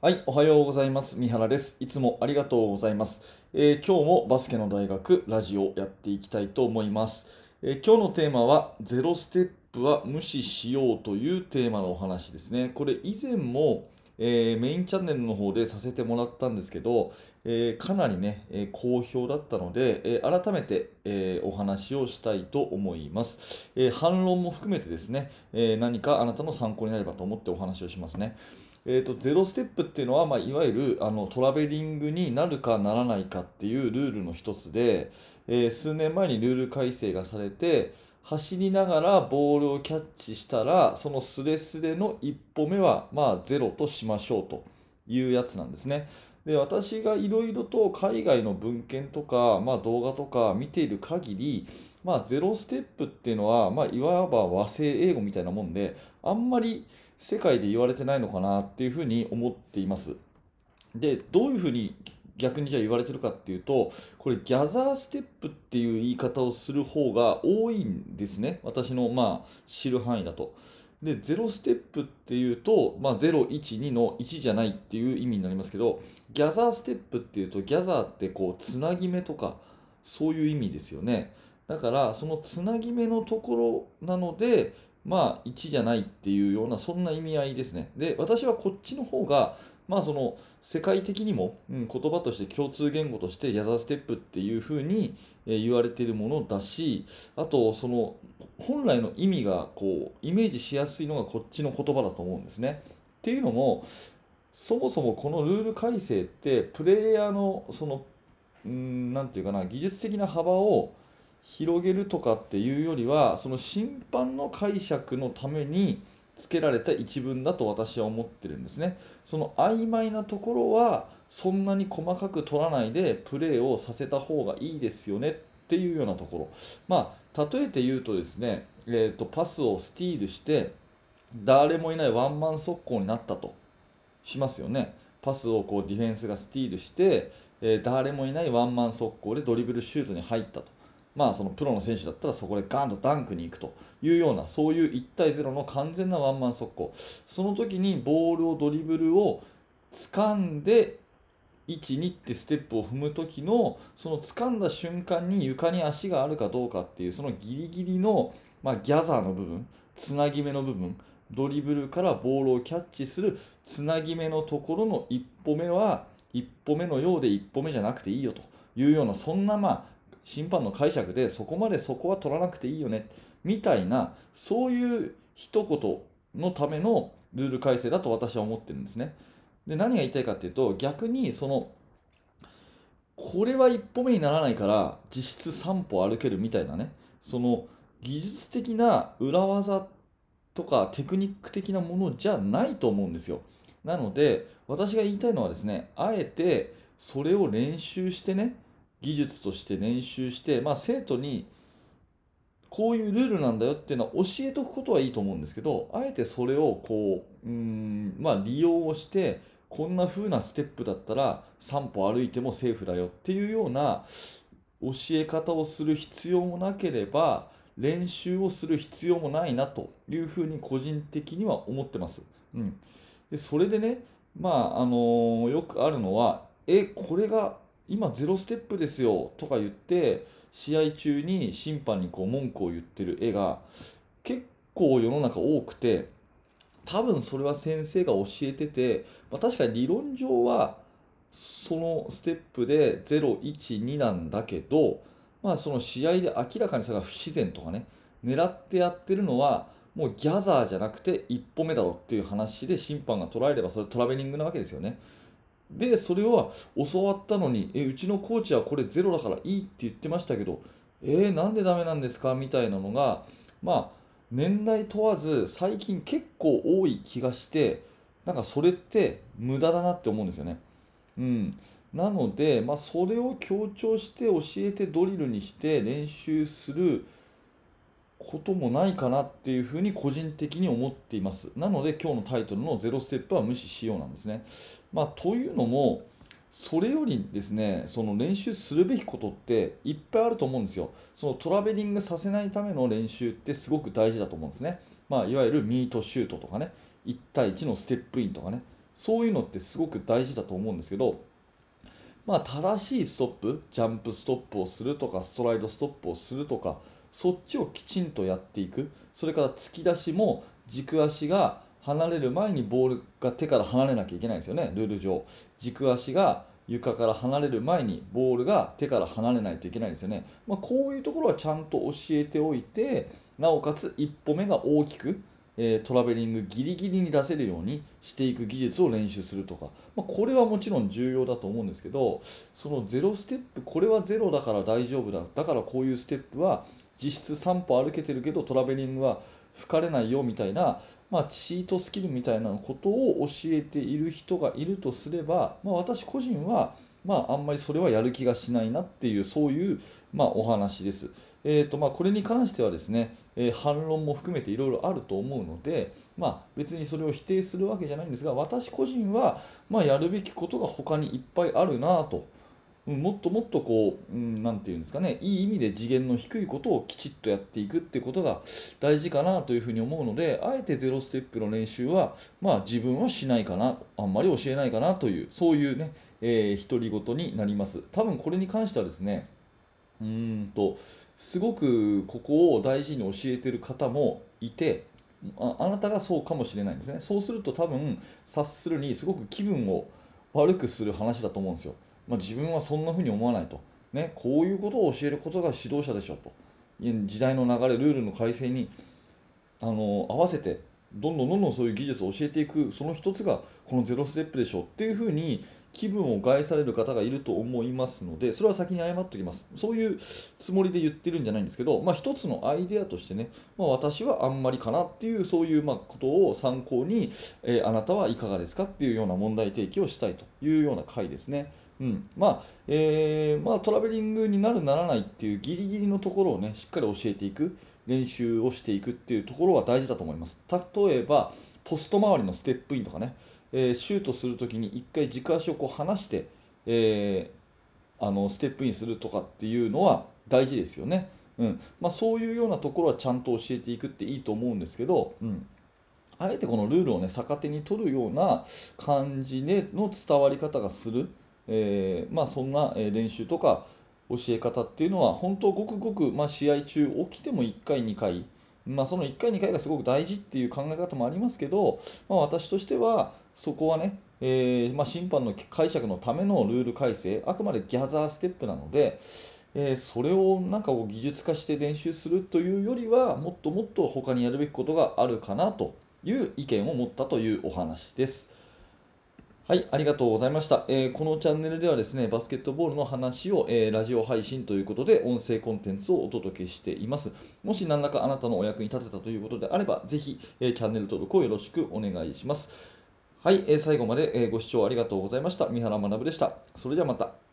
はい、おはようございます。三原です。いつもありがとうございます。えー今日もバスケの大学ラジオやっていきたいと思います。えー今日のテーマはゼロステップは無視しようというテーマのお話ですね。これ以前も、えーメインチャンネルの方でさせてもらったんですけど、えーかなりね、えー好評だったので、えー改めて、えーお話をしたいと思います。えー反論も含めてですね、えー何かあなたの参考になればと思ってお話をしますね。えー、とゼロステップっていうのは、まあ、いわゆるあのトラベリングになるかならないかっていうルールの一つで、えー数年前にルール改正がされて走りながらボールをキャッチしたらそのスレスレの一歩目はまあゼロとしましょうというやつなんですね。で私がいろいろと海外の文献とか、まあ、動画とか見ている限り、まあ、ゼロステップっていうのは、まあ、いわば和製英語みたいなもんであんまり世界で言われてないのかなっていうふうに思っています。で、どういうふうに逆にじゃあ言われてるかっていうと、これギャザーステップっていう言い方をする方が多いんですね。私のまあ知る範囲だと。で、ゼロステップっていうと、まあ、0、1、2の1じゃないっていう意味になりますけど、ギャザーステップっていうと、ギャザーってこう、つなぎ目とか、そういう意味ですよね。だから、そのつなぎ目のところなので、まあ、1じゃないっていうような、そんな意味合いですね。で、私はこっちの方が、まあ、その世界的にも、うん、言葉として共通言語としてギャザーステップっていうふうに、えー言われているものだし、あと、その本来の意味がこうイメージしやすいのがこっちの言葉だと思うんですね。っていうのも、そもそもこのルール改正って、プレイヤーのその、うん、なんていうかな、技術的な幅を広げるとかっていうよりは、その審判の解釈のために付けられた一文だと私は思ってるんですね。その曖昧なところは、そんなに細かく取らないでプレーをさせた方がいいですよねっていうようなところ。まあ、例えて言うとですね、えーと、パスをスティールして、誰もいないワンマン速攻になったとしますよね。パスをこうディフェンスがスティールして、えー誰もいないワンマン速攻でドリブルシュートに入ったと。まあ、そのプロの選手だったらそこでガンとダンクに行くというような、そういう1対0の完全なワンマン速攻。その時にボールをドリブルを掴んで、1、2ってステップを踏む時の、その掴んだ瞬間に床に足があるかどうかっていう、そのギリギリの、まあ、ギャザーの部分、つなぎ目の部分、ドリブルからボールをキャッチするつなぎ目のところの一歩目は、一歩目のようで一歩目じゃなくていいよというような、そんなまあ、審判の解釈でそこまでそこは取らなくていいよねみたいなそういう一言のためのルール改正だと私は思ってるんですね。で何が言いたいかっていうと逆にそのこれは一歩目にならないから実質3歩歩けるみたいなねその技術的な裏技とかテクニック的なものじゃないと思うんですよ。なので私が言いたいのはですねあえてそれを練習してね技術として練習して、まあ、生徒にこういうルールなんだよっていうのは教えておくことはいいと思うんですけどあえてそれをこううん、まあ、利用をしてこんな風なステップだったら3歩歩いてもセーフだよっていうような教え方をする必要もなければ練習をする必要もないなというふうに個人的には思ってます。うん、でそれでね、まああのよくあるのはえこれが今ゼロステップですよとか言って試合中に審判にこう文句を言ってる絵が結構世の中多くて多分それは先生が教えてて、まあ、確かに理論上はそのステップで0、1、2なんだけど、まあ、その試合で明らかにそれが不自然とかね狙ってやってるのはもうギャザーじゃなくて一歩目だろっていう話で審判が捉えればそれトラベリングなわけですよね。で、それは教わったのに、え、うちのコーチはこれゼロだからいいって言ってましたけど、えーなんでダメなんですかみたいなのが、まあ、年代問わず最近結構多い気がして、なんかそれって無駄だなって思うんですよね。うん。なので、まあ、それを強調して教えてドリルにして練習することもないかなっていうふに個人的に思っています。なので今日のタイトルのゼロステップは無視しようなんですね。まあ、というのも、それよりですね、その練習するべきことっていっぱいあると思うんですよ。そのトラベリングさせないための練習ってすごく大事だと思うんですね。まあ、いわゆるミートシュートとかね、1対1のステップインとかね、そういうのってすごく大事だと思うんですけど、まあ、正しいストップ、ジャンプストップをするとか、ストライドストップをするとか、そっちをきちんとやっていく、それから突き出しも軸足が離れる前にボールが手から離れなきゃいけないんですよね、ルール上。軸足が床から離れる前にボールが手から離れないといけないんですよね。まあ、こういうところはちゃんと教えておいて、なおかつ一歩目が大きく、えトラベリングギリギリに出せるようにしていく技術を練習するとか、まあ、これはもちろん重要だと思うんですけどそのゼロステップこれはゼロだから大丈夫だ。だからこういうステップは実質3歩歩けてるけどトラベリングは吹かれないよみたいな、まあ、チートスキルみたいなことを教えている人がいるとすれば、まあ、私個人は、まあ、あんまりそれはやる気がしないなっていうそういう、まあ、お話です。えーとまあ、これに関してはですね、えー、反論も含めていろいろあると思うので、まあ、別にそれを否定するわけじゃないんですが私個人は、まあ、やるべきことが他にいっぱいあるなと。もっともっとこう、うん、なていうんですかね、いい意味で次元の低いことをきちっとやっていくってことが大事かなというふうに思うので、あえてゼロステップの練習は、まあ自分はしないかな、あんまり教えないかなという、そういうね、えー、独り言になります。多分これに関してはですね、うんと、すごくここを大事に教えてる方もいてああなたがそうかもしれないんですねそうすると多分察するにすごく気分を悪くする話だと思うんですよ、まあ、自分はそんな風に思わないと、ね、こういうことを教えることが指導者でしょと時代の流れルールの改正にあの合わせてどんどんどんどんそういう技術を教えていくその一つがこのゼロステップでしょっていうふうに気分を害される方がいると思いますので、それは先に謝っておきます。そういうつもりで言ってるんじゃないんですけど、まあ、一つのアイデアとしてね、まあ、私はあんまりかなっていう、そういうまことを参考に、えー、あなたはいかがですかっていうような問題提起をしたいというような回ですね。うん、まあ、えー、まあ、トラベリングになるならないっていうギリギリのところをね、しっかり教えていく、練習をしていくっていうところは大事だと思います。例えば、ポスト周りのステップインとかね、えー、シュートするときに1回軸足をこう離して、えー、あのステップインするとかっていうのは大事ですよね。うん。まあ、そういうようなところはちゃんと教えていくっていいと思うんですけど、うん、あえてこのルールをね逆手に取るような感じでの伝わり方がする、えー、まあ、そんな練習とか教え方っていうのは本当ごくごく、まあ、試合中起きても1回2回まあ、その1回、2回がすごく大事っていう考え方もありますけど、まあ、私としては、そこはね、えー、ま、審判の解釈のためのルール改正、あくまでギャザーステップなので、えー、それをなんか技術化して練習するというよりは、もっともっと他にやるべきことがあるかなという意見を持ったというお話です。はい、ありがとうございました、えー、このチャンネルではですね、バスケットボールの話を、えー、ラジオ配信ということで、音声コンテンツをお届けしています。もし何らかあなたのお役に立てたということであれば、ぜひ、えー、チャンネル登録をよろしくお願いします。はい、え最後まで、えご視聴ありがとうございました。三原学でした。それではまた。